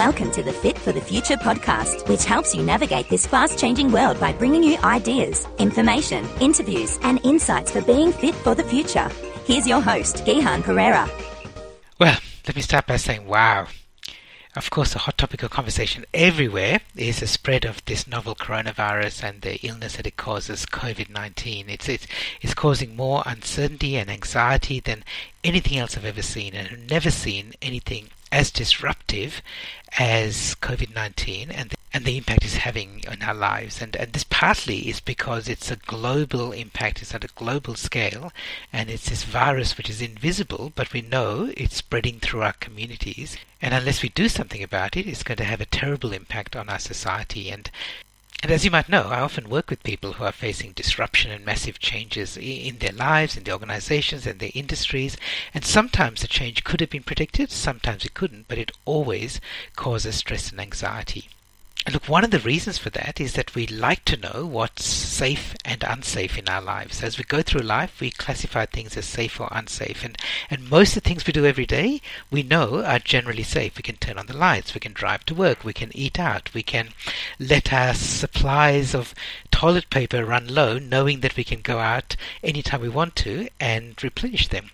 Welcome to the Fit for the Future podcast, which helps you navigate this fast changing world by bringing you ideas, information, interviews, and insights for being fit for the future. Here's your host, Gihan Perera. Well, let me start by saying, wow. Of course, a hot topic of conversation everywhere is the spread of this novel coronavirus and the illness that it causes, COVID 19. It's, it's, it's causing more uncertainty and anxiety than anything else I've ever seen, and I've never seen anything as disruptive as COVID 19 and, the, and the impact it's having on our lives. And, and this partly is because it's a global impact, it's at a global scale, and it's this virus which is invisible, but we know it's spreading through our communities. And unless we do something about it, it's going to have a terrible impact on our society. And and as you might know, I often work with people who are facing disruption and massive changes in their lives, in their organizations, and their industries. And sometimes the change could have been predicted, sometimes it couldn't, but it always causes stress and anxiety. Look, one of the reasons for that is that we like to know what's safe and unsafe in our lives. As we go through life, we classify things as safe or unsafe. And, and most of the things we do every day, we know are generally safe. We can turn on the lights, we can drive to work, we can eat out, we can let our supplies of toilet paper run low, knowing that we can go out anytime we want to and replenish them.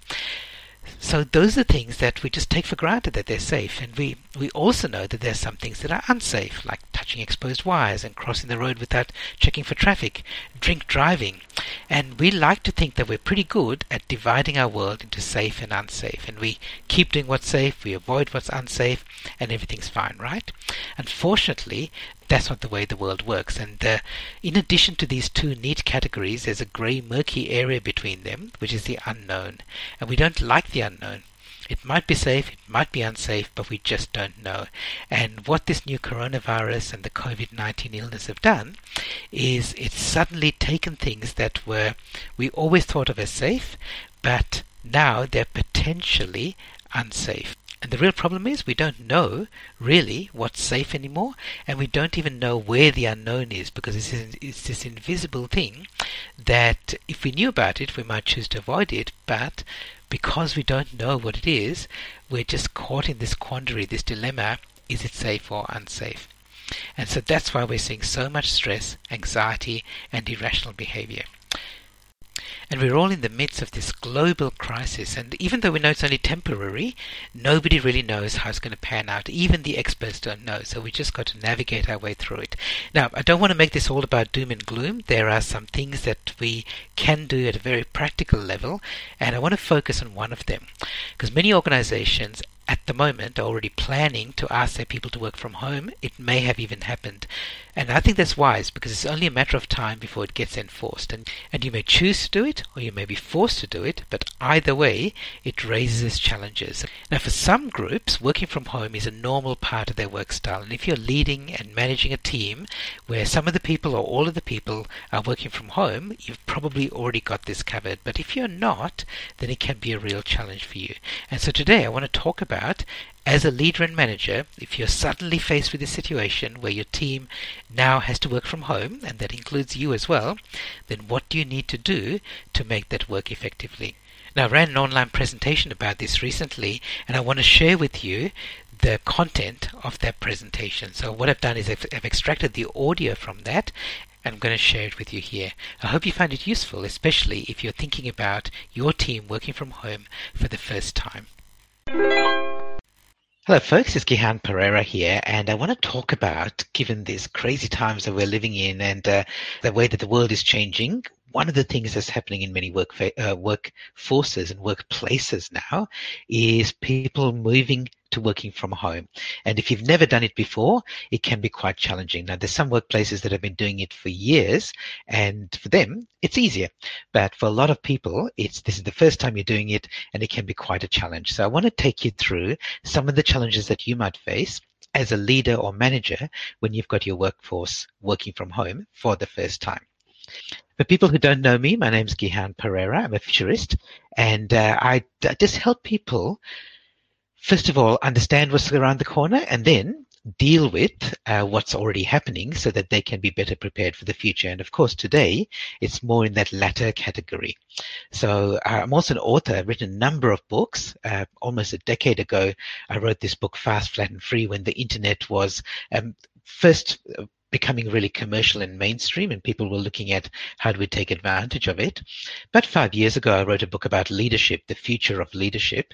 So those are things that we just take for granted that they're safe. And we, we also know that there are some things that are unsafe, like touching exposed wires and crossing the road without checking for traffic, drink driving. And we like to think that we're pretty good at dividing our world into safe and unsafe. And we keep doing what's safe, we avoid what's unsafe, and everything's fine, right? Unfortunately, that's not the way the world works. And uh, in addition to these two neat categories, there's a grey, murky area between them, which is the unknown. And we don't like the unknown. It might be safe, it might be unsafe, but we just don't know. And what this new coronavirus and the COVID 19 illness have done is it's suddenly taken things that were we always thought of as safe, but now they're potentially unsafe. And the real problem is we don't know really what's safe anymore, and we don't even know where the unknown is because it's, it's this invisible thing that if we knew about it, we might choose to avoid it, but because we don't know what it is, we're just caught in this quandary, this dilemma is it safe or unsafe? And so that's why we're seeing so much stress, anxiety, and irrational behavior. And we're all in the midst of this global crisis. And even though we know it's only temporary, nobody really knows how it's going to pan out. Even the experts don't know. So we just got to navigate our way through it. Now, I don't want to make this all about doom and gloom. There are some things that we can do at a very practical level. And I want to focus on one of them. Because many organizations at the moment are already planning to ask their people to work from home. It may have even happened. And I think that's wise because it's only a matter of time before it gets enforced. And, and you may choose to do it or you may be forced to do it, but either way, it raises challenges. Now, for some groups, working from home is a normal part of their work style. And if you're leading and managing a team where some of the people or all of the people are working from home, you've probably already got this covered. But if you're not, then it can be a real challenge for you. And so today I want to talk about as a leader and manager, if you're suddenly faced with a situation where your team now has to work from home, and that includes you as well, then what do you need to do to make that work effectively? Now, I ran an online presentation about this recently, and I want to share with you the content of that presentation. So, what I've done is I've, I've extracted the audio from that and I'm going to share it with you here. I hope you find it useful, especially if you're thinking about your team working from home for the first time. Hello, folks. It's Gihan Perera here, and I want to talk about, given these crazy times that we're living in and uh, the way that the world is changing, one of the things that's happening in many work uh, workforces and workplaces now is people moving to working from home. And if you've never done it before, it can be quite challenging. Now, there's some workplaces that have been doing it for years, and for them, it's easier. But for a lot of people, it's this is the first time you're doing it, and it can be quite a challenge. So I want to take you through some of the challenges that you might face as a leader or manager when you've got your workforce working from home for the first time. For people who don't know me, my name is Gihan Perera. I'm a futurist, and uh, I, I just help people first of all, understand what's around the corner and then deal with uh, what's already happening so that they can be better prepared for the future. And of course, today it's more in that latter category. So uh, I'm also an author. I've written a number of books. Uh, almost a decade ago, I wrote this book, Fast, Flat, and Free, when the internet was um, first uh, becoming really commercial and mainstream and people were looking at how do we take advantage of it. But five years ago, I wrote a book about leadership, the future of leadership.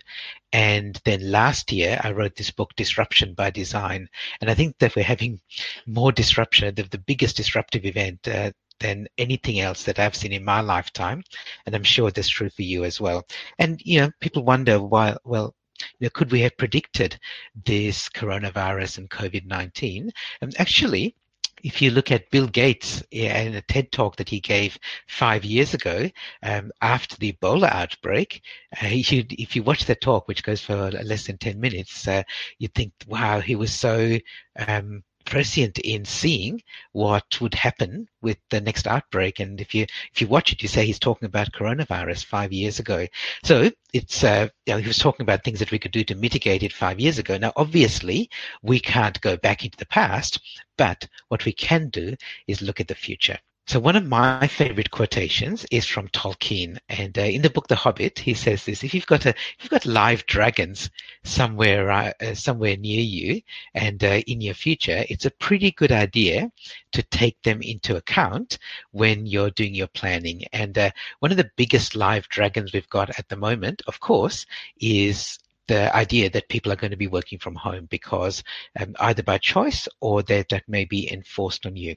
And then last year, I wrote this book, Disruption by Design. And I think that we're having more disruption, the, the biggest disruptive event uh, than anything else that I've seen in my lifetime. And I'm sure that's true for you as well. And, you know, people wonder why, well, you know, could we have predicted this coronavirus and COVID-19? And actually, if you look at Bill Gates in a TED talk that he gave five years ago um, after the Ebola outbreak, uh, you, if you watch that talk, which goes for less than 10 minutes, uh, you think, wow, he was so um, prescient in seeing what would happen with the next outbreak. And if you if you watch it, you say he's talking about coronavirus five years ago. So it's uh, you know, he was talking about things that we could do to mitigate it five years ago. Now, obviously, we can't go back into the past, but what we can do is look at the future. So one of my favorite quotations is from Tolkien, and uh, in the book The Hobbit, he says this: If you've got a, if you've got live dragons somewhere, uh, uh, somewhere near you, and uh, in your future, it's a pretty good idea to take them into account when you're doing your planning. And uh, one of the biggest live dragons we've got at the moment, of course, is the idea that people are going to be working from home because um, either by choice or that that may be enforced on you.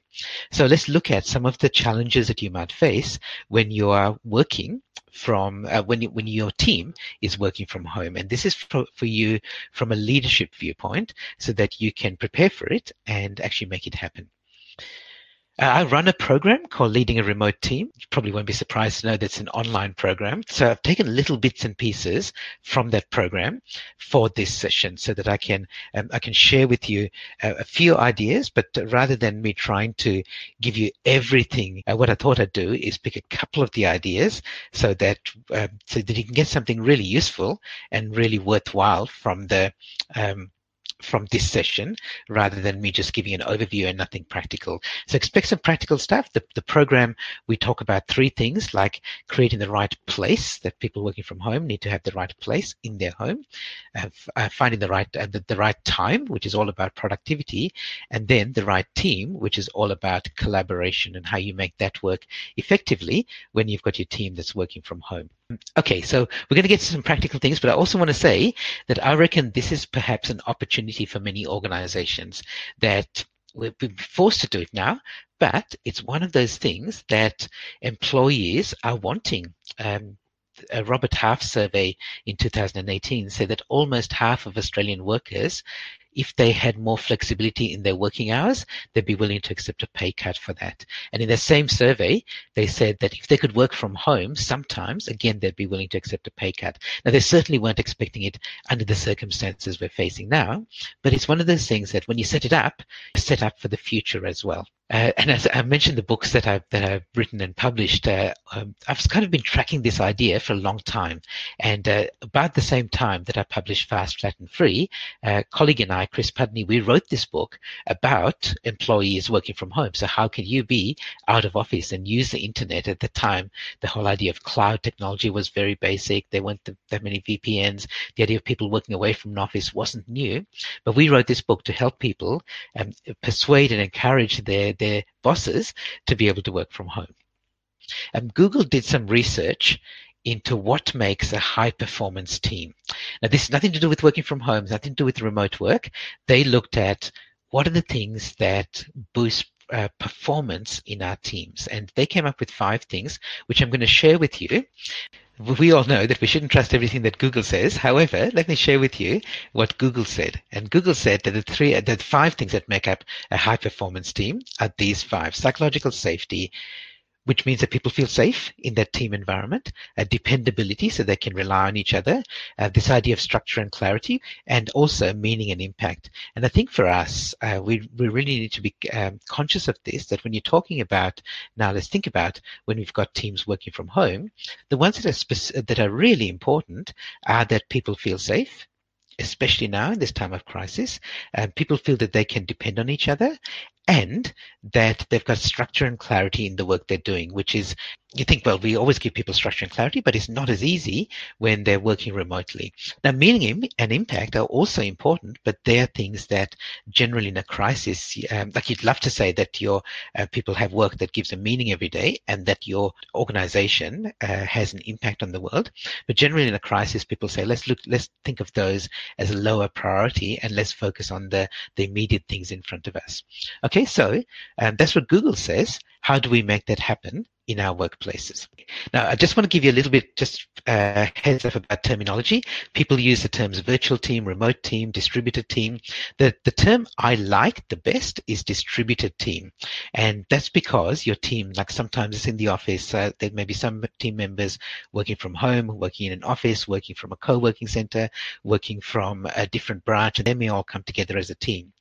So let's look at some of the challenges that you might face when you are working from uh, when when your team is working from home and this is for, for you from a leadership viewpoint so that you can prepare for it and actually make it happen I run a program called Leading a Remote Team. You probably won't be surprised to know that's an online program. So I've taken little bits and pieces from that program for this session so that I can um, I can share with you a, a, few ideas. But rather than me trying to give you everything, uh, what I thought I'd do is pick a couple of the ideas so that um, so that you can get something really useful and really worthwhile from the um, from this session rather than me just giving an overview and nothing practical. So expect some practical stuff. The, the program, we talk about three things like creating the right place that people working from home need to have the right place in their home, uh, uh, finding the right, uh, the, the right time, which is all about productivity, and then the right team, which is all about collaboration and how you make that work effectively when you've got your team that's working from home. Okay, so we're going to get to some practical things, but I also want to say that I reckon this is perhaps an opportunity for many organizations that we've been forced to do it now, but it's one of those things that employees are wanting. Um, a Robert Half survey in 2018 said that almost half of Australian workers if they had more flexibility in their working hours, they'd be willing to accept a pay cut for that. And in the same survey, they said that if they could work from home, sometimes, again, they'd be willing to accept a pay cut. Now, they certainly weren't expecting it under the circumstances we're facing now, but it's one of those things that when you set it up, set up for the future as well. Uh, and as I mentioned, the books that I've that I've written and published, uh, um, I've kind of been tracking this idea for a long time. And uh, about the same time that I published Fast, Flat, and Free, a colleague and I, Chris Pudney, we wrote this book about employees working from home. So how can you be out of office and use the internet? At the time, the whole idea of cloud technology was very basic. There weren't that many VPNs. The idea of people working away from an office wasn't new. But we wrote this book to help people um, persuade and encourage their their bosses to be able to work from home. And Google did some research into what makes a high performance team. Now, this has nothing to do with working from home, nothing to do with remote work. They looked at what are the things that boost uh, performance in our teams. And they came up with five things, which I'm going to share with you we all know that we shouldn't trust everything that Google says. However, let me share with you what Google said. And Google said that the three, the five things that make up a high performance team are these five: psychological safety, which means that people feel safe in that team environment, uh, dependability, so they can rely on each other, uh, this idea of structure and clarity, and also meaning and impact. And I think for us, uh, we, we really need to be um, conscious of this, that when you're talking about, now let's think about when we've got teams working from home, the ones that are, that are really important are that people feel safe, especially now in this time of crisis. Uh, people feel that they can depend on each other and that they've got structure and clarity in the work they're doing, which is, you think, well, we always give people structure and clarity, but it's not as easy when they're working remotely. Now, meaning and impact are also important, but they're things that generally in a crisis, um, like you'd love to say that your uh, people have work that gives a meaning every day and that your organization uh, has an impact on the world. But generally in a crisis, people say, let's look, let's think of those as a lower priority and let's focus on the, the immediate things in front of us. Okay, so um, that's what Google says. How do we make that happen? In our workplaces. Now, I just want to give you a little bit just uh, heads up about terminology. People use the terms virtual team, remote team, distributed team. The, the term I like the best is distributed team. And that's because your team, like sometimes it's in the office, uh, there may be some team members working from home, working in an office, working from a co-working center, working from a different branch, and they may all come together as a team.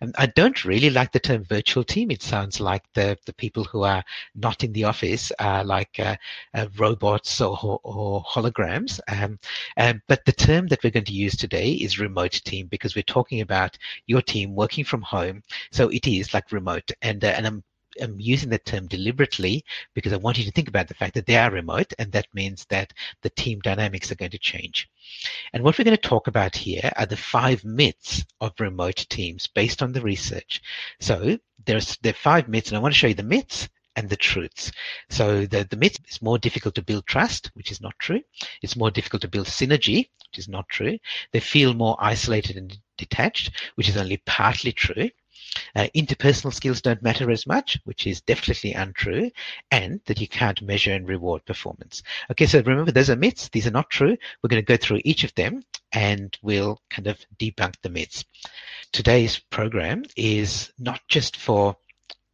And I don't really like the term virtual team. It sounds like the, the people who are not in the office are like uh, uh, robots or, or holograms. Um, um, but the term that we're going to use today is remote team because we're talking about your team working from home. So it is like remote. And, uh, and I'm am using that term deliberately because I want you to think about the fact that they are remote, and that means that the team dynamics are going to change. And what we're going to talk about here are the five myths of remote teams based on the research. So there's there are five myths, and I want to show you the myths and the truths. So the, the myth is more difficult to build trust, which is not true. It's more difficult to build synergy, which is not true. They feel more isolated and detached, which is only partly true. Uh, interpersonal skills don't matter as much, which is definitely untrue, and that you can't measure and reward performance. Okay, so remember, those are myths. These are not true. We're going to go through each of them and we'll kind of debunk the myths. Today's program is not just for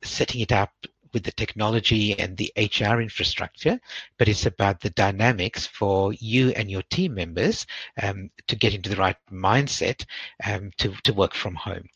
setting it up with the technology and the HR infrastructure, but it's about the dynamics for you and your team members um, to get into the right mindset um, to, to work from home.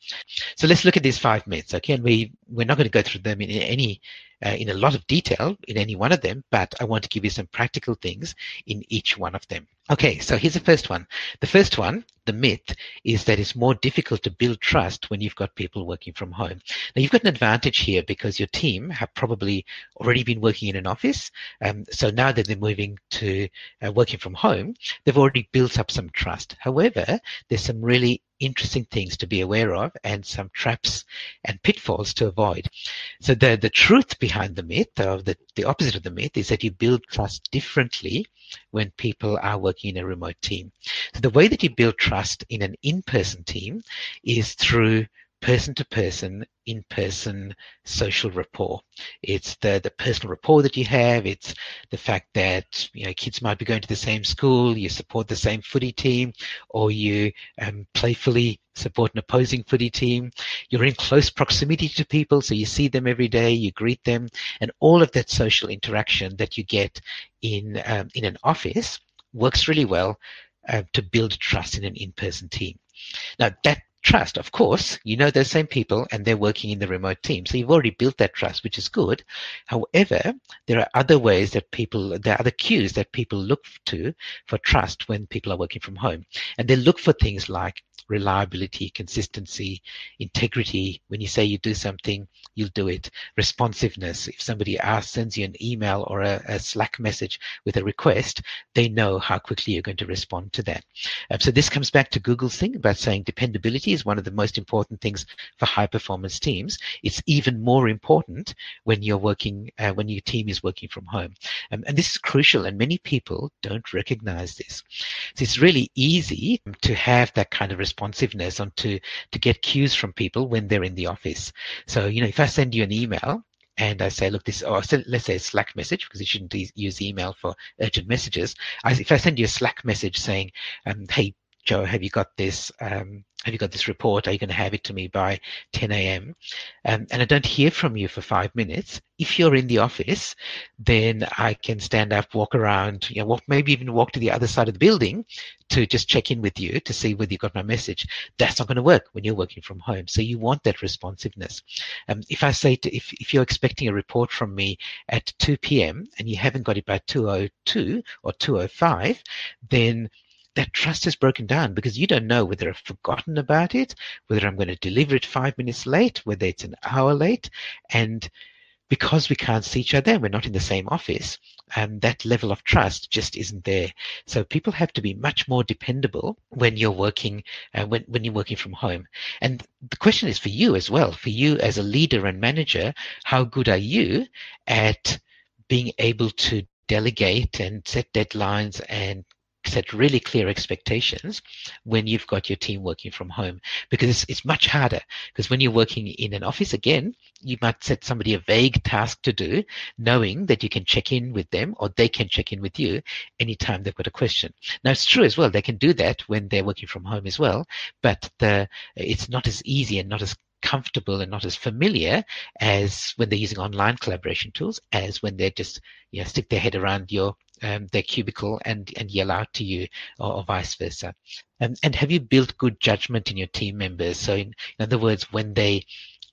So let's look at these five myths, okay? And we, we're not going to go through them in any uh, in a lot of detail in any one of them, but I want to give you some practical things in each one of them. Okay, so here's the first one. The first one, the myth, is that it's more difficult to build trust when you've got people working from home. Now, you've got an advantage here because your team have probably already been working in an office. Um, so now that they're moving to uh, working from home, they've already built up some trust. However, there's some really interesting things to be aware of and some traps and pitfalls to avoid. So the, the truth behind the myth, or the, the opposite of the myth, is that you build trust differently when people are working in a remote team. So the way that you build trust in an in-person team is through person to person, in person social rapport. It's the, the personal rapport that you have. It's the fact that, you know, kids might be going to the same school, you support the same footy team, or you um, playfully support an opposing footy team. You're in close proximity to people, so you see them every day, you greet them, and all of that social interaction that you get in, um, in an office works really well uh, to build trust in an in-person team. Now that trust, of course, you know those same people and they're working in the remote team. So you've already built that trust, which is good. However, there are other ways that people, there are other cues that people look to for trust when people are working from home. And they look for things like reliability, consistency, integrity. When you say you do something, you'll do it. Responsiveness. If somebody asks, sends you an email or a, a Slack message with a request, they know how quickly you're going to respond to that. Um, so this comes back to Google's thing about saying dependability is one of the most important things for high performance teams. It's even more important when you're working, uh, when your team is working from home. Um, and this is crucial and many people don't recognize this. So it's really easy to have that kind of responsiveness on to, to get cues from people when they're in the office. So, you know, if I send you an email and I say, look, this, or let's say a Slack message, because you shouldn't use email for urgent messages. I, if I send you a Slack message saying, um, hey, Joe, have you got this? Um, have you got this report? Are you going to have it to me by 10 a.m.? Um, and I don't hear from you for five minutes. If you're in the office, then I can stand up, walk around, you know, walk, maybe even walk to the other side of the building to just check in with you to see whether you got my message. That's not going to work when you're working from home. So you want that responsiveness. Um, if I say to, if, if you're expecting a report from me at 2 p.m. and you haven't got it by 202 or 205, then that trust is broken down because you don't know whether I've forgotten about it, whether I'm going to deliver it five minutes late, whether it's an hour late. And because we can't see each other and we're not in the same office, um, that level of trust just isn't there. So people have to be much more dependable when you're working uh, when when you're working from home. And the question is for you as well, for you as a leader and manager, how good are you at being able to delegate and set deadlines and set really clear expectations when you've got your team working from home because it's, it's much harder. Because when you're working in an office again you might set somebody a vague task to do knowing that you can check in with them or they can check in with you anytime they've got a question. Now it's true as well they can do that when they're working from home as well but the it's not as easy and not as comfortable and not as familiar as when they're using online collaboration tools as when they just you know, stick their head around your um, their cubicle and, and yell out to you or, or vice versa. Um, and have you built good judgment in your team members? So in, in other words, when they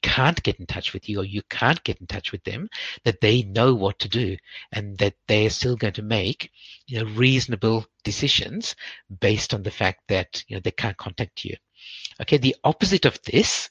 can't get in touch with you or you can't get in touch with them, that they know what to do and that they are still going to make you know, reasonable decisions based on the fact that you know they can't contact you. Okay, the opposite of this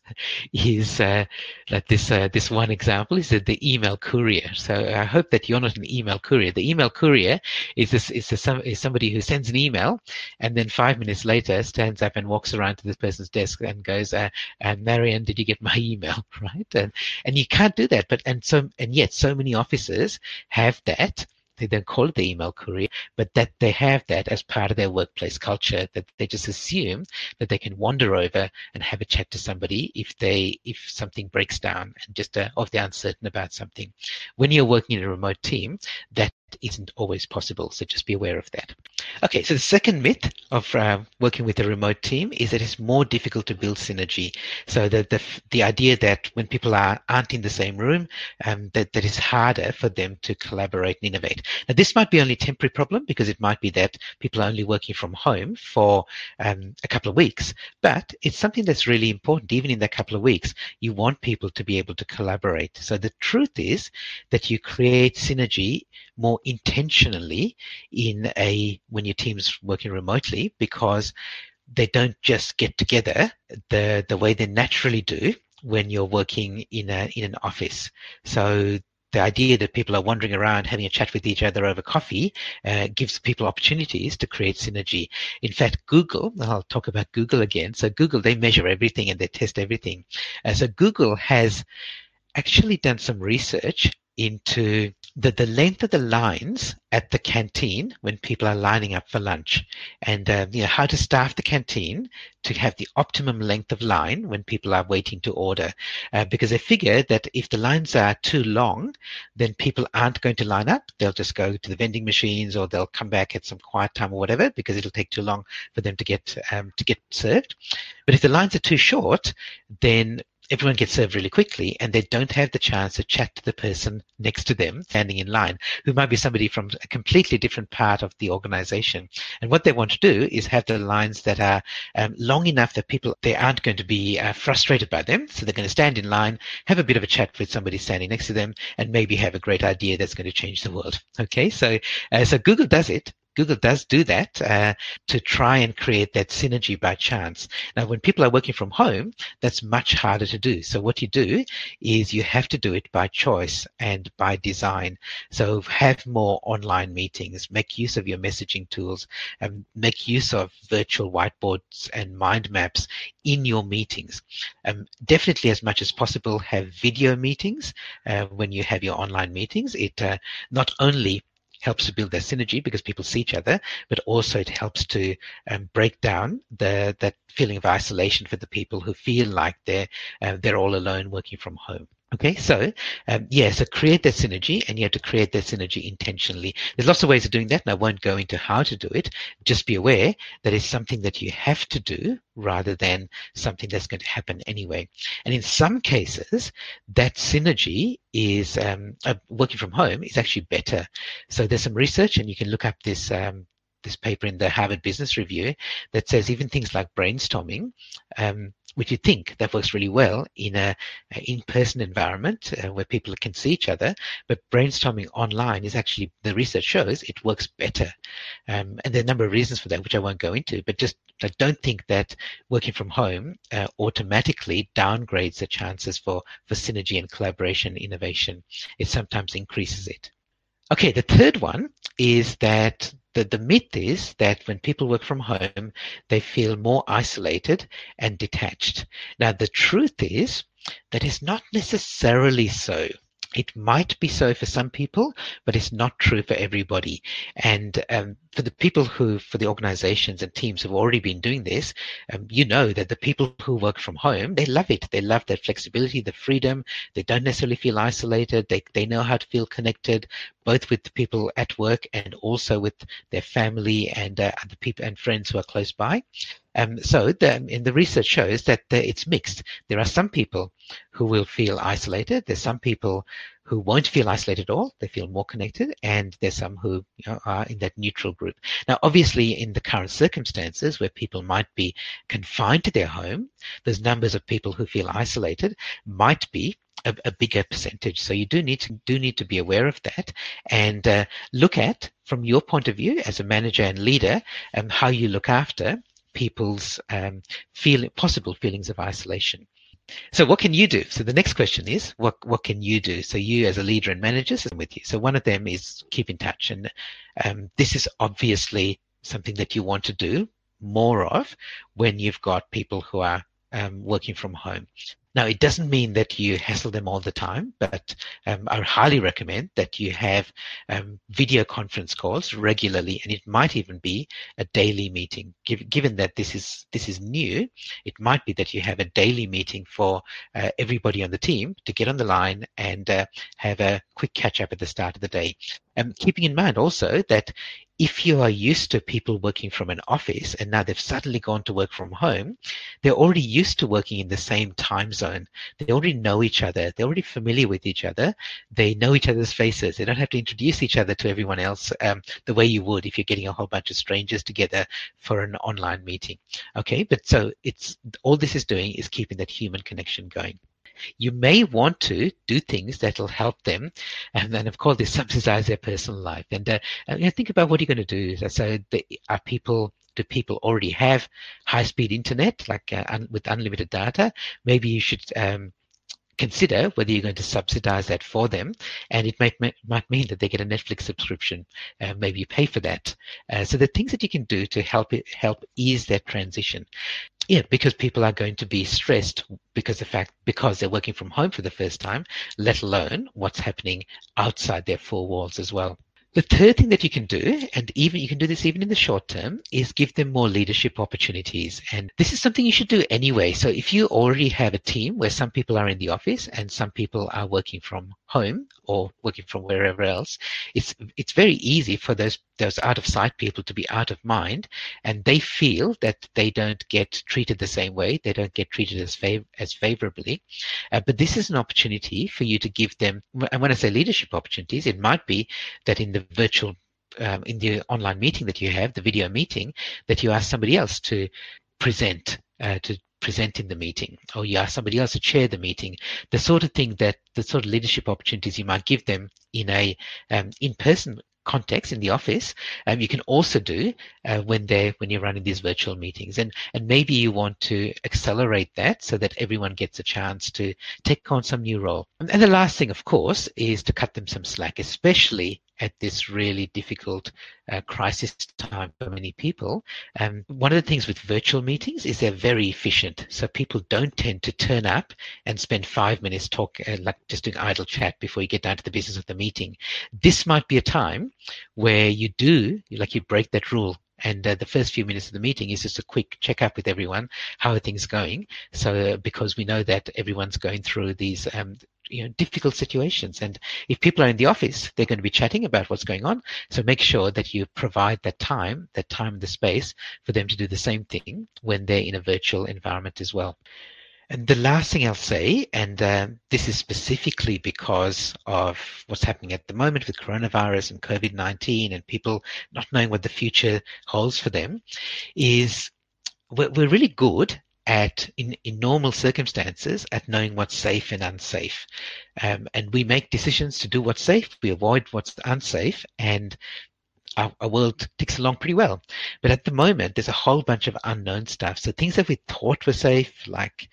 is uh, like this uh, this one example is the email courier. So I hope that you're not an email courier. The email courier is this is, a, is somebody who sends an email and then five minutes later stands up and walks around to this person's desk and goes, uh, uh, "Marion, did you get my email?" Right? And and you can't do that. But and so and yet so many offices have that they don't call it the email courier, but that they have that as part of their workplace culture, that they just assume that they can wander over and have a chat to somebody if they if something breaks down and just uh, if they're uncertain about something. When you're working in a remote team, that isn't always possible. So just be aware of that. Okay, so the second myth of uh, working with a remote team is that it's more difficult to build synergy. So the the, the idea that when people are aren't in the same room, um, that that it's harder for them to collaborate and innovate. Now this might be only temporary problem because it might be that people are only working from home for um, a couple of weeks, but it's something that's really important. Even in that couple of weeks, you want people to be able to collaborate. So the truth is that you create synergy more intentionally in a when your team's working remotely because they don't just get together the the way they naturally do when you're working in a in an office. So the idea that people are wandering around having a chat with each other over coffee uh, gives people opportunities to create synergy. In fact, Google, I'll talk about Google again. So Google, they measure everything and they test everything. Uh, so Google has actually done some research into the, the length of the lines at the canteen when people are lining up for lunch and uh, you know how to staff the canteen to have the optimum length of line when people are waiting to order. Uh, because they figure that if the lines are too long then people aren't going to line up. They'll just go to the vending machines or they'll come back at some quiet time or whatever because it'll take too long for them to get um, to get served. But if the lines are too short then everyone gets served really quickly and they don't have the chance to chat to the person next to them standing in line who might be somebody from a completely different part of the organization. And what they want to do is have the lines that are um, long enough that people they aren't going to be uh, frustrated by them. So they're going to stand in line have a bit of a chat with somebody standing next to them and maybe have a great idea that's going to change the world. Okay so uh, so google does it Google does do that uh, to try and create that synergy by chance. Now, when people are working from home, that's much harder to do. So what you do is you have to do it by choice and by design. So have more online meetings, make use of your messaging tools, and make use of virtual whiteboards and mind maps in your meetings. Um, definitely, as much as possible, have video meetings uh, when you have your online meetings. It uh, not only helps to build that synergy because people see each other, but also it helps to um, break down the that feeling of isolation for the people who feel like they're uh, they're all alone working from home. Okay, so um, yeah, so create that synergy, and you have to create that synergy intentionally. There's lots of ways of doing that, and I won't go into how to do it. Just be aware that it's something that you have to do rather than something that's going to happen anyway. And in some cases, that synergy is um, uh, working from home is actually better. So there's some research, and you can look up this um, this paper in the Harvard Business Review that says even things like brainstorming um, which you think that works really well in a, a in-person environment uh, where people can see each other, but brainstorming online is actually the research shows it works better, um, and there are a number of reasons for that which I won't go into. But just I don't think that working from home uh, automatically downgrades the chances for for synergy and collaboration, innovation. It sometimes increases it. Okay, the third one is that the, the myth is that when people work from home, they feel more isolated and detached. Now, the truth is that is not necessarily so. It might be so for some people, but it's not true for everybody. And um, for the people who, for the organizations and teams who've already been doing this, um, you know that the people who work from home, they love it. They love that flexibility, the freedom. They don't necessarily feel isolated. They, they know how to feel connected, both with the people at work and also with their family and uh, the people and friends who are close by. Um, so the, the research shows that it's mixed. There are some people who will feel isolated. There's some people who won't feel isolated at all. They feel more connected, and there's some who you know, are in that neutral group. Now, obviously, in the current circumstances where people might be confined to their home, those numbers of people who feel isolated might be a, a, bigger percentage. So you do need to do need to be aware of that and uh, look at from your point of view as a manager and leader um, how you look after people's um, feel, possible feelings of isolation. So what can you do? So the next question is, what what can you do? So you as a leader and manager, with you. So one of them is keep in touch, and um, this is obviously something that you want to do more of when you've got people who are um, working from home. Now, it doesn't mean that you hassle them all the time, but um, I highly recommend that you have um, video conference calls regularly, and it might even be a daily meeting. given that this is this is new, it might be that you have a daily meeting for uh, everybody on the team to get on the line and uh, have a quick catch up at the start of the day. Um, keeping in mind also that if you are used to people working from an office and now they've suddenly gone to work from home, they're already used to working in the same time zone. They already know each other. They're already familiar with each other. They know each other's faces. They don't have to introduce each other to everyone else um, the way you would if you're getting a whole bunch of strangers together for an online meeting. Okay, but so it's all this is doing is keeping that human connection going you may want to do things that will help them, and then of course they subsidize their personal life. And uh, you know, think about what you're going to do. So, the, are people do people already have high-speed internet, like uh, un- with unlimited data? Maybe you should. Um, consider whether you're going to subsidize that for them and it might might mean that they get a netflix subscription uh, maybe you pay for that uh, so the things that you can do to help it help ease that transition yeah, because people are going to be stressed because the fact because they're working from home for the first time, let alone what's happening outside their four walls as well. The third thing that you can do, and even you can do this even in the short term, is give them more leadership opportunities. And this is something you should do anyway. So if you already have a team where some people are in the office and some people are working from home or working from wherever else, it's it's very easy for those those out of sight people to be out of mind, and they feel that they don't get treated the same way. They don't get treated as fav- as favorably. Uh, but this is an opportunity for you to give them. And when I say leadership opportunities, it might be that in the virtual um, in the online meeting that you have, the video meeting, that you ask somebody else to present, uh, to present in the meeting or you ask somebody else to chair the meeting the sort of thing that the sort of leadership opportunities you might give them in a um, in-person context in the office um, you can also do uh, when they when you're running these virtual meetings. And and maybe you want to accelerate that so that everyone gets a chance to take on some new role. And, and the last thing of course is to cut them some slack especially at this really difficult uh, crisis time for many people. Um, one of the things with virtual meetings is they're very efficient. So people don't tend to turn up and spend five minutes talk, uh, like just doing idle chat before you get down to the business of the meeting. This might be a time where you do, like you break that rule and uh, the first few minutes of the meeting is just a quick check up with everyone. How are things going? So, uh, because we know that everyone's going through these um, you know difficult situations. And if people are in the office they're going to be chatting about what's going on. So make sure that you provide that time that time the space for them to do the same thing when they're in a virtual environment as well. And the last thing I'll say, and uh, this is specifically because of what's happening at the moment with coronavirus and COVID 19 and people not knowing what the future holds for them, is we're really good at in, in normal circumstances at knowing what's safe and unsafe. Um, and we make decisions to do what's safe we avoid what's unsafe and our, our, world ticks along pretty well. But at the moment there's a whole bunch of unknown stuff. So things that we thought were safe like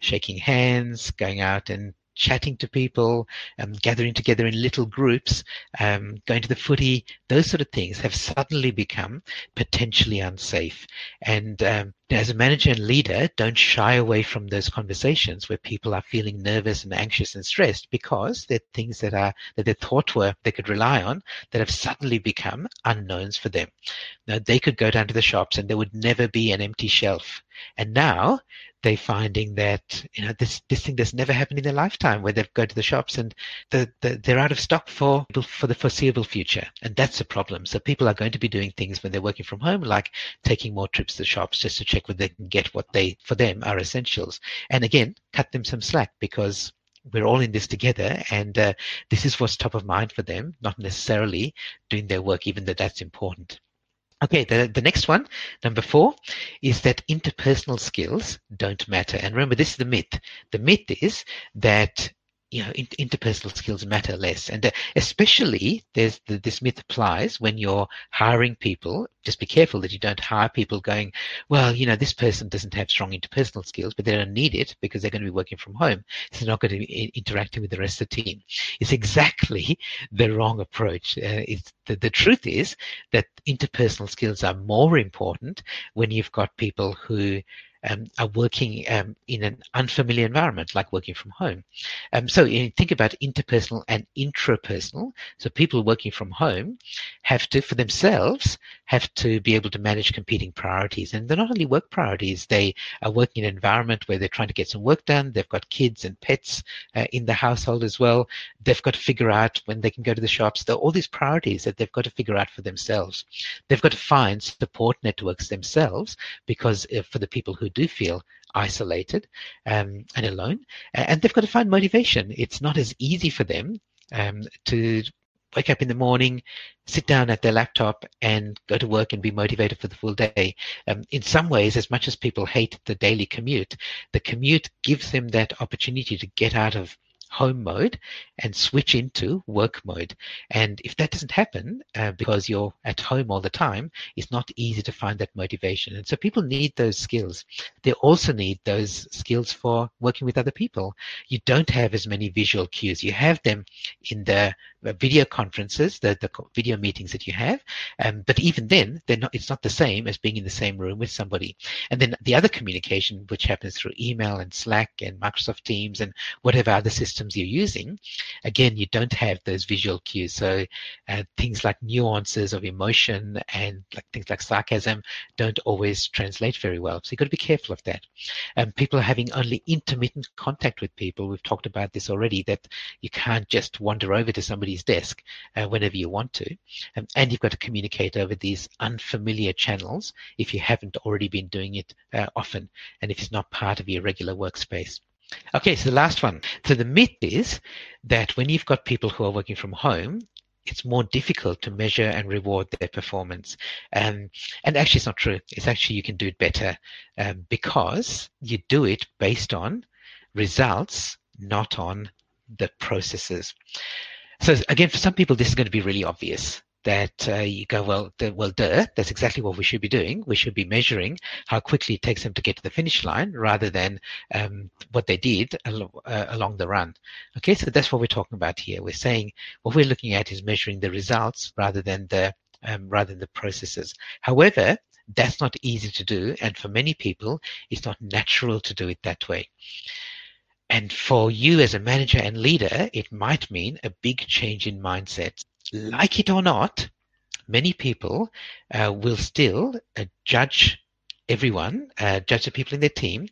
shaking hands going out and chatting to people, um, gathering together in little groups, um, going to the footy, those sort of things have suddenly become potentially unsafe. And um, as a manager and leader, don't shy away from those conversations where people are feeling nervous and anxious and stressed because they're things that are that they thought were they could rely on that have suddenly become unknowns for them. Now they could go down to the shops and there would never be an empty shelf. And now they're finding that you know this this thing that's never happened in their lifetime where they go to the shops and the, the, they're out of stock for for the foreseeable future. And that's a problem. So people are going to be doing things when they're working from home like taking more trips to the shops just to check whether they can get what they for them are essentials. And again cut them some slack because we're all in this together and uh, this is what's top of mind for them not necessarily doing their work even though that's important Okay, the, the next one, number four, is that interpersonal skills don't matter. And remember, this is the myth. The myth is that you know, in, interpersonal skills matter less. And uh, especially there's the, this myth applies when you're hiring people. Just be careful that you don't hire people going, well, you know, this person doesn't have strong interpersonal skills, but they don't need it because they're going to be working from home. So they're not going to be interacting with the rest of the team. It's exactly the wrong approach. Uh, it's, the, the truth is that interpersonal skills are more important when you've got people who um, are working um, in an unfamiliar environment, like working from home. Um, so you think about interpersonal and intrapersonal. So people working from home have to, for themselves, have to be able to manage competing priorities. And they're not only work priorities, they are working in an environment where they're trying to get some work done. They've got kids and pets uh, in the household as well. They've got to figure out when they can go to the shops. There are all these priorities that they've got to figure out for themselves. They've got to find support networks themselves because uh, for the people who do feel isolated um, and alone, and they've got to find motivation. It's not as easy for them um, to wake up in the morning, sit down at their laptop, and go to work and be motivated for the full day. Um, in some ways, as much as people hate the daily commute, the commute gives them that opportunity to get out of home mode and switch into work mode. And if that doesn't happen uh, because you're at home all the time, it's not easy to find that motivation. And so people need those skills. They also need those skills for working with other people. You don't have as many visual cues. You have them in the video conferences, the, the video meetings that you have. Um, but even then, they're not, it's not the same as being in the same room with somebody. And then the other communication, which happens through email and Slack and Microsoft Teams and whatever other systems you're using, again, you don't have those visual cues. So uh, things like nuances of emotion and like things like sarcasm don't always translate very well. So you've got to be careful of that. Um, people are having only intermittent contact with people. We've talked about this already, that you can't just wander over to somebody's somebody's desk uh, whenever you want to. Um, and you've got to communicate over these unfamiliar channels if you haven't already been doing it uh, often and if it's not part of your regular workspace. Okay, so the last one. So the myth is that when you've got people who are working from home, it's more difficult to measure and reward their performance. Um, and actually, it's not true. It's actually you can do it better um, because you do it based on results, not on the processes. So again, for some people, this is going to be really obvious that uh, you go, well, the, well, duh, that's exactly what we should be doing. We should be measuring how quickly it takes them to get to the finish line rather than um, what they did al- uh, along the run. Okay, so that's what we're talking about here. We're saying what we're looking at is measuring the results rather than the um, rather than the processes. However, that's not easy to do, and for many people, it's not natural to do it that way. And for you as a manager and leader, it might mean a big change in mindset. Like it or not, many people uh, will still uh, judge everyone, uh, judge the people in their team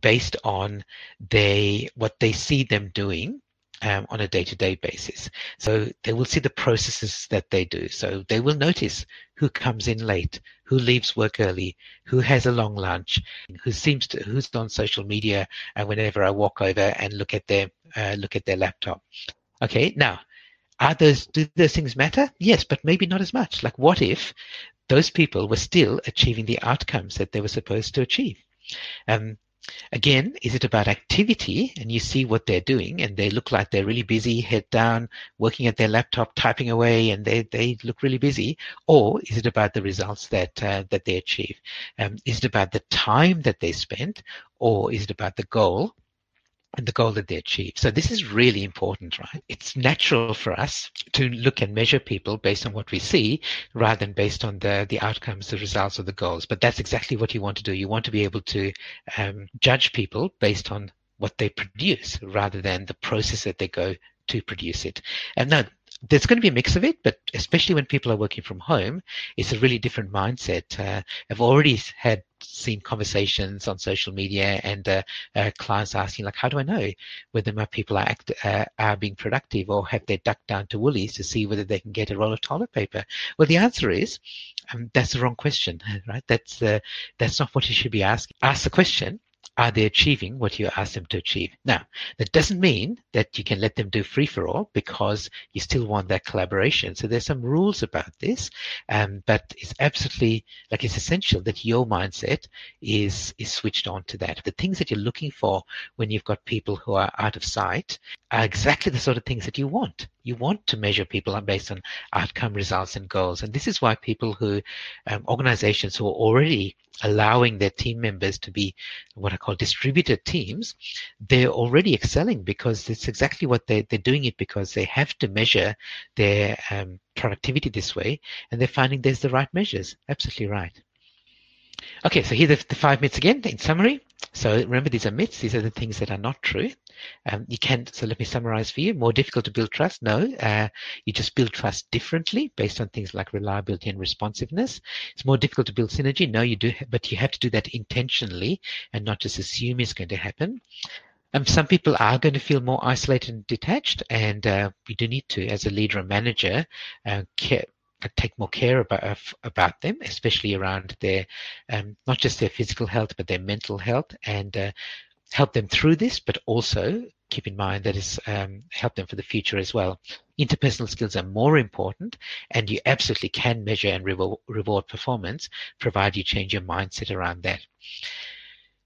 based on they what they see them doing um, on a day-to-day basis. So they will see the processes that they do. So they will notice who comes in late, who leaves work early, who has a long lunch, who seems to who's on social media. And whenever I walk over and look at their uh, look at their laptop. Okay, now are those do those things matter? Yes, but maybe not as much. Like what if those people were still achieving the outcomes that they were supposed to achieve? Um, Again, is it about activity and you see what they're doing and they look like they're really busy, head down, working at their laptop, typing away, and they, they look really busy? Or is it about the results that, uh, that they achieve? Um, is it about the time that they spent or is it about the goal and the goal that they achieve. So this is really important, right? It's natural for us to look and measure people based on what we see rather than based on the, the outcomes, the results, or the goals. But that's exactly what you want to do. You want to be able to um, judge people based on what they produce rather than the process that they go to produce it. And now there's going to be a mix of it, but especially when people are working from home, it's a really different mindset. Uh, I've already had seen conversations on social media and uh, uh, clients asking, like, how do I know whether my people are act, uh, are being productive or have they ducked down to Woolies to see whether they can get a roll of toilet paper? Well, the answer is um, that's the wrong question, right? That's uh, that's not what you should be asking. Ask the question are they achieving what you ask them to achieve? Now, that doesn't mean that you can let them do free for all because you still want that collaboration. So there's some rules about this, um, but it's absolutely like it's essential that your mindset is is switched on to that. The things that you're looking for when you've got people who are out of sight are exactly the sort of things that you want. You want to measure people based on outcome results and goals. And this is why people who, um, organizations who are already allowing their team members to be what I call distributed teams, they're already excelling because it's exactly what they, they're doing it because they have to measure their um, productivity this way and they're finding there's the right measures. Absolutely right. Okay, so here the five myths again in summary. So remember, these are myths. These are the things that are not true. Um, you can, so let me summarize for you. More difficult to build trust? No. Uh, you just build trust differently based on things like reliability and responsiveness. It's more difficult to build synergy? No, you do, but you have to do that intentionally and not just assume it's going to happen. Um, some people are going to feel more isolated and detached, and uh, you do need to, as a leader and manager, uh, care, take more care about about them, especially around their um, not just their physical health but their mental health, and uh, help them through this, but also keep in mind that it's um, help them for the future as well. Interpersonal skills are more important, and you absolutely can measure and reward, reward performance, provided you change your mindset around that.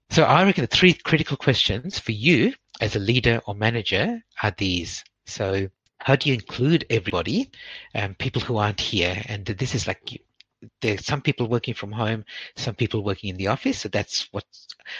So I reckon the three critical questions for you as a leader or manager are these. So how do you include everybody, um, people who aren't here? And this is like there's some people working from home, some people working in the office. So that's what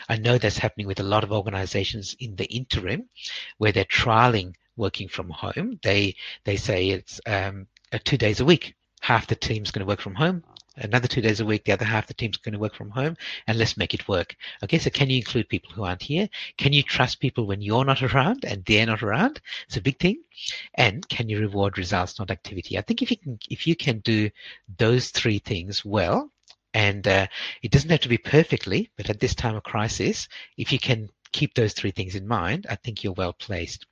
I know that's happening with a lot of organizations in the interim, where they're trialing working from home. They they say it's um, two days a week. Half the team's going to work from home, another two days a week, the other half the team's going to work from home, and let's make it work. Okay, so can you include people who aren't here? Can you trust people when you're not around and they're not around? It's a big thing. And can you reward results, not activity? I think if you can, if you can do those three things well, and uh, it doesn't have to be perfectly, but at this time of crisis, if you can keep those three things in mind, I think you're well placed.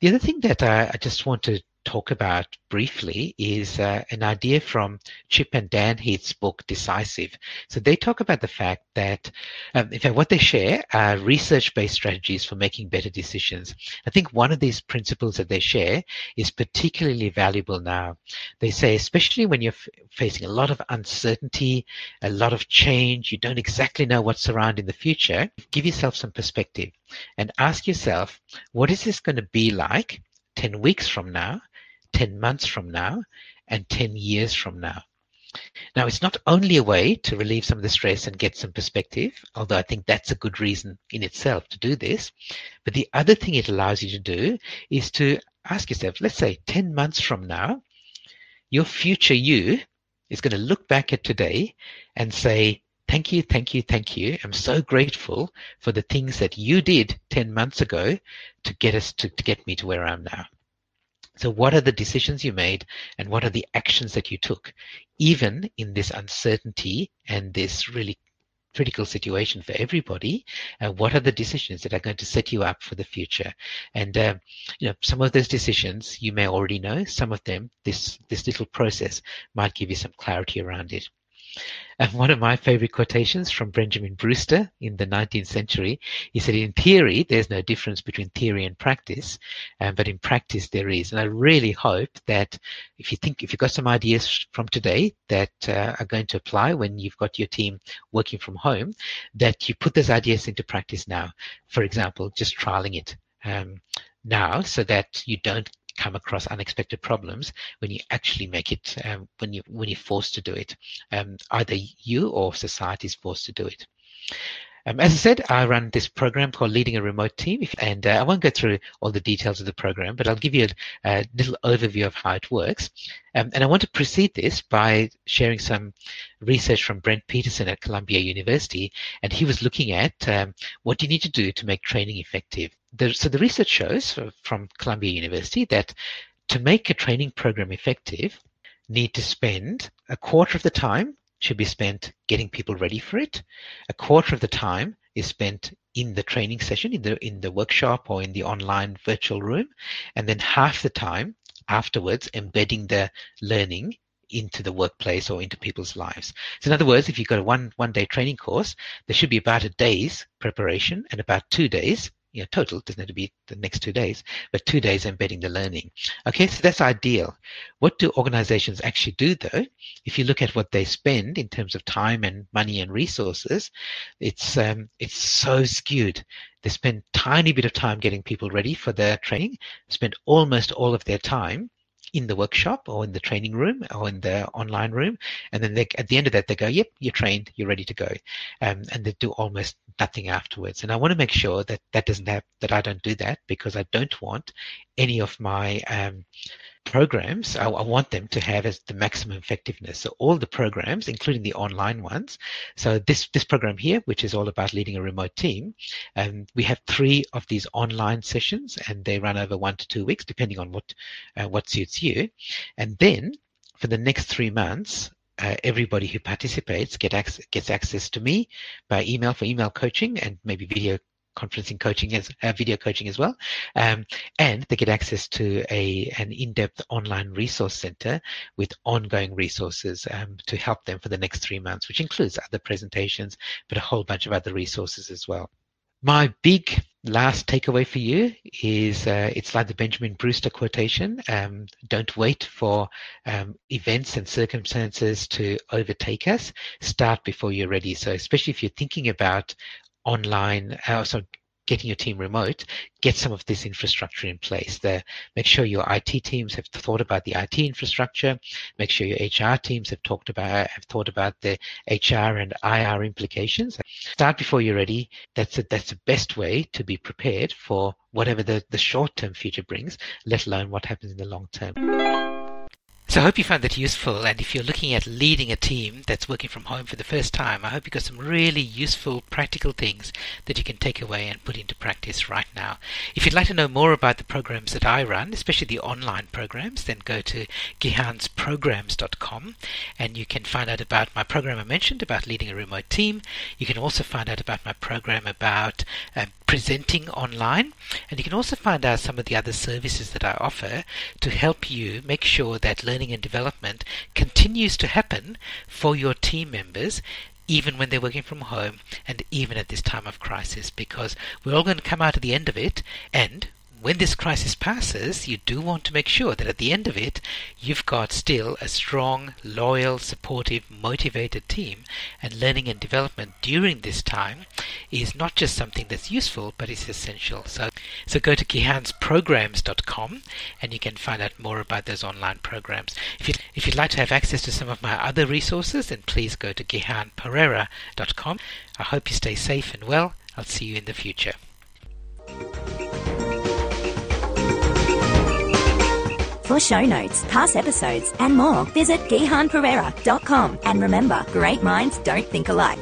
The other thing that I, I just want to talk about briefly is uh, an idea from Chip and Dan Heath's book Decisive. So they talk about the fact that, um, in fact, what they share are research-based strategies for making better decisions. I think one of these principles that they share is particularly valuable now. They say, especially when you're f- facing a lot of uncertainty, a lot of change, you don't exactly know what's around in the future, give yourself some perspective and ask yourself, what is this going to be like 10 weeks from now 10 months from now and 10 years from now. Now, it's not only a way to relieve some of the stress and get some perspective, although I think that's a good reason in itself to do this. But the other thing it allows you to do is to ask yourself, let's say 10 months from now, your future you is going to look back at today and say, Thank you, thank you, thank you. I'm so grateful for the things that you did 10 months ago to get us to, to get me to where I am now. So what are the decisions you made and what are the actions that you took, even in this uncertainty and this really critical situation for everybody. Uh, what are the decisions that are going to set you up for the future? And uh, you know, some of those decisions you may already know. Some of them, this this little process might give you some clarity around it. And one of my favorite quotations from Benjamin Brewster in the 19th century, he said, in theory, there's no difference between theory and practice, um, but in practice there is. And I really hope that if you think, if you've got some ideas from today that uh, are going to apply when you've got your team working from home, that you put those ideas into practice now. For example, just trialing it. Um, now so that you don't come across unexpected problems when you actually make it um, when you when you're forced to do it. Um, either you or society is forced to do it. Um, as I said, I run this program called Leading a Remote Team, and uh, I won't go through all the details of the program, but I'll give you a, a little overview of how it works. Um, and I want to precede this by sharing some research from Brent Peterson at Columbia University, and he was looking at um, what you need to do to make training effective. The, so the research shows from Columbia University that to make a training program effective, need to spend a quarter of the time should be spent getting people ready for it. A quarter of the time is spent in the training session, in the in the workshop or in the online virtual room, and then half the time afterwards embedding the learning into the workplace or into people's lives. So in other words, if you've got a one one day training course, there should be about a day's preparation and about two days you know, total doesn't have to be the next two days, but two days embedding the learning. Okay, so that's ideal. What do organizations actually do though? If you look at what they spend in terms of time and money and resources, it's um, it's so skewed. They spend tiny bit of time getting people ready for their training, spend almost all of their time in the workshop or in the training room or in the online room. And then they, at the end of that, they go, yep, you're trained, you're ready to go. Um, and they do almost nothing afterwards. And I want to make sure that that doesn't have, that I don't do that because I don't want any of my, um, programs, I, I, want them to have as the maximum effectiveness. So all the programs, including the online ones. So this this program here, which is all about leading a remote team, um, we have three of these online sessions, and they run over one to two weeks, depending on what uh, what suits you. And then for the next three months, uh, everybody who participates get gets access to me by email for email coaching and maybe video conferencing coaching as uh, video coaching as well, um, and they get access to a an in-depth online resource center with ongoing resources um, to help them for the next three months, which includes other presentations, but a whole bunch of other resources as well. My big last takeaway for you is uh, it's like the Benjamin Brewster quotation um, don't wait for um, events and circumstances to overtake us. Start before you're ready. So, especially if you're thinking about online, uh, so getting your team remote, get some of this infrastructure in place. There, make sure your IT teams have thought about the IT infrastructure. Make sure your HR teams have talked about have thought about the HR and IR implications. Start before you're ready. That's a, that's the best way to be prepared for whatever the, the short term future brings, let alone what happens in the long term. So I hope you found that useful. And if you're looking at leading a team that's working from home for the first time, I hope you got some really useful, practical things that you can take away and put into practice right now. If you'd like to know more about the programs that I run, especially the online programs, then go to gihansprograms.com and you can find out about my program I mentioned about leading a remote team. You can also find out about my program about um, presenting online. And you can also find out some of the other services that I offer to help you make sure that learning and development continues to happen for your team members even when they're working from home and even at this time of crisis because we're all going to come out at the end of it and when this crisis passes, you do want to make sure that at the end of it, you've got still a strong, loyal, supportive, motivated team. And learning and development during this time is not just something that's useful, but it's essential. So, so go to gihansprograms.com and you can find out more about those online programs. If you'd, if you'd like to have access to some of my other resources, then please go to gihanperera.com. I hope you stay safe and well. I'll see you in the future. For show notes, past episodes, and more, visit gihanperera.com. And remember, great minds don't think alike.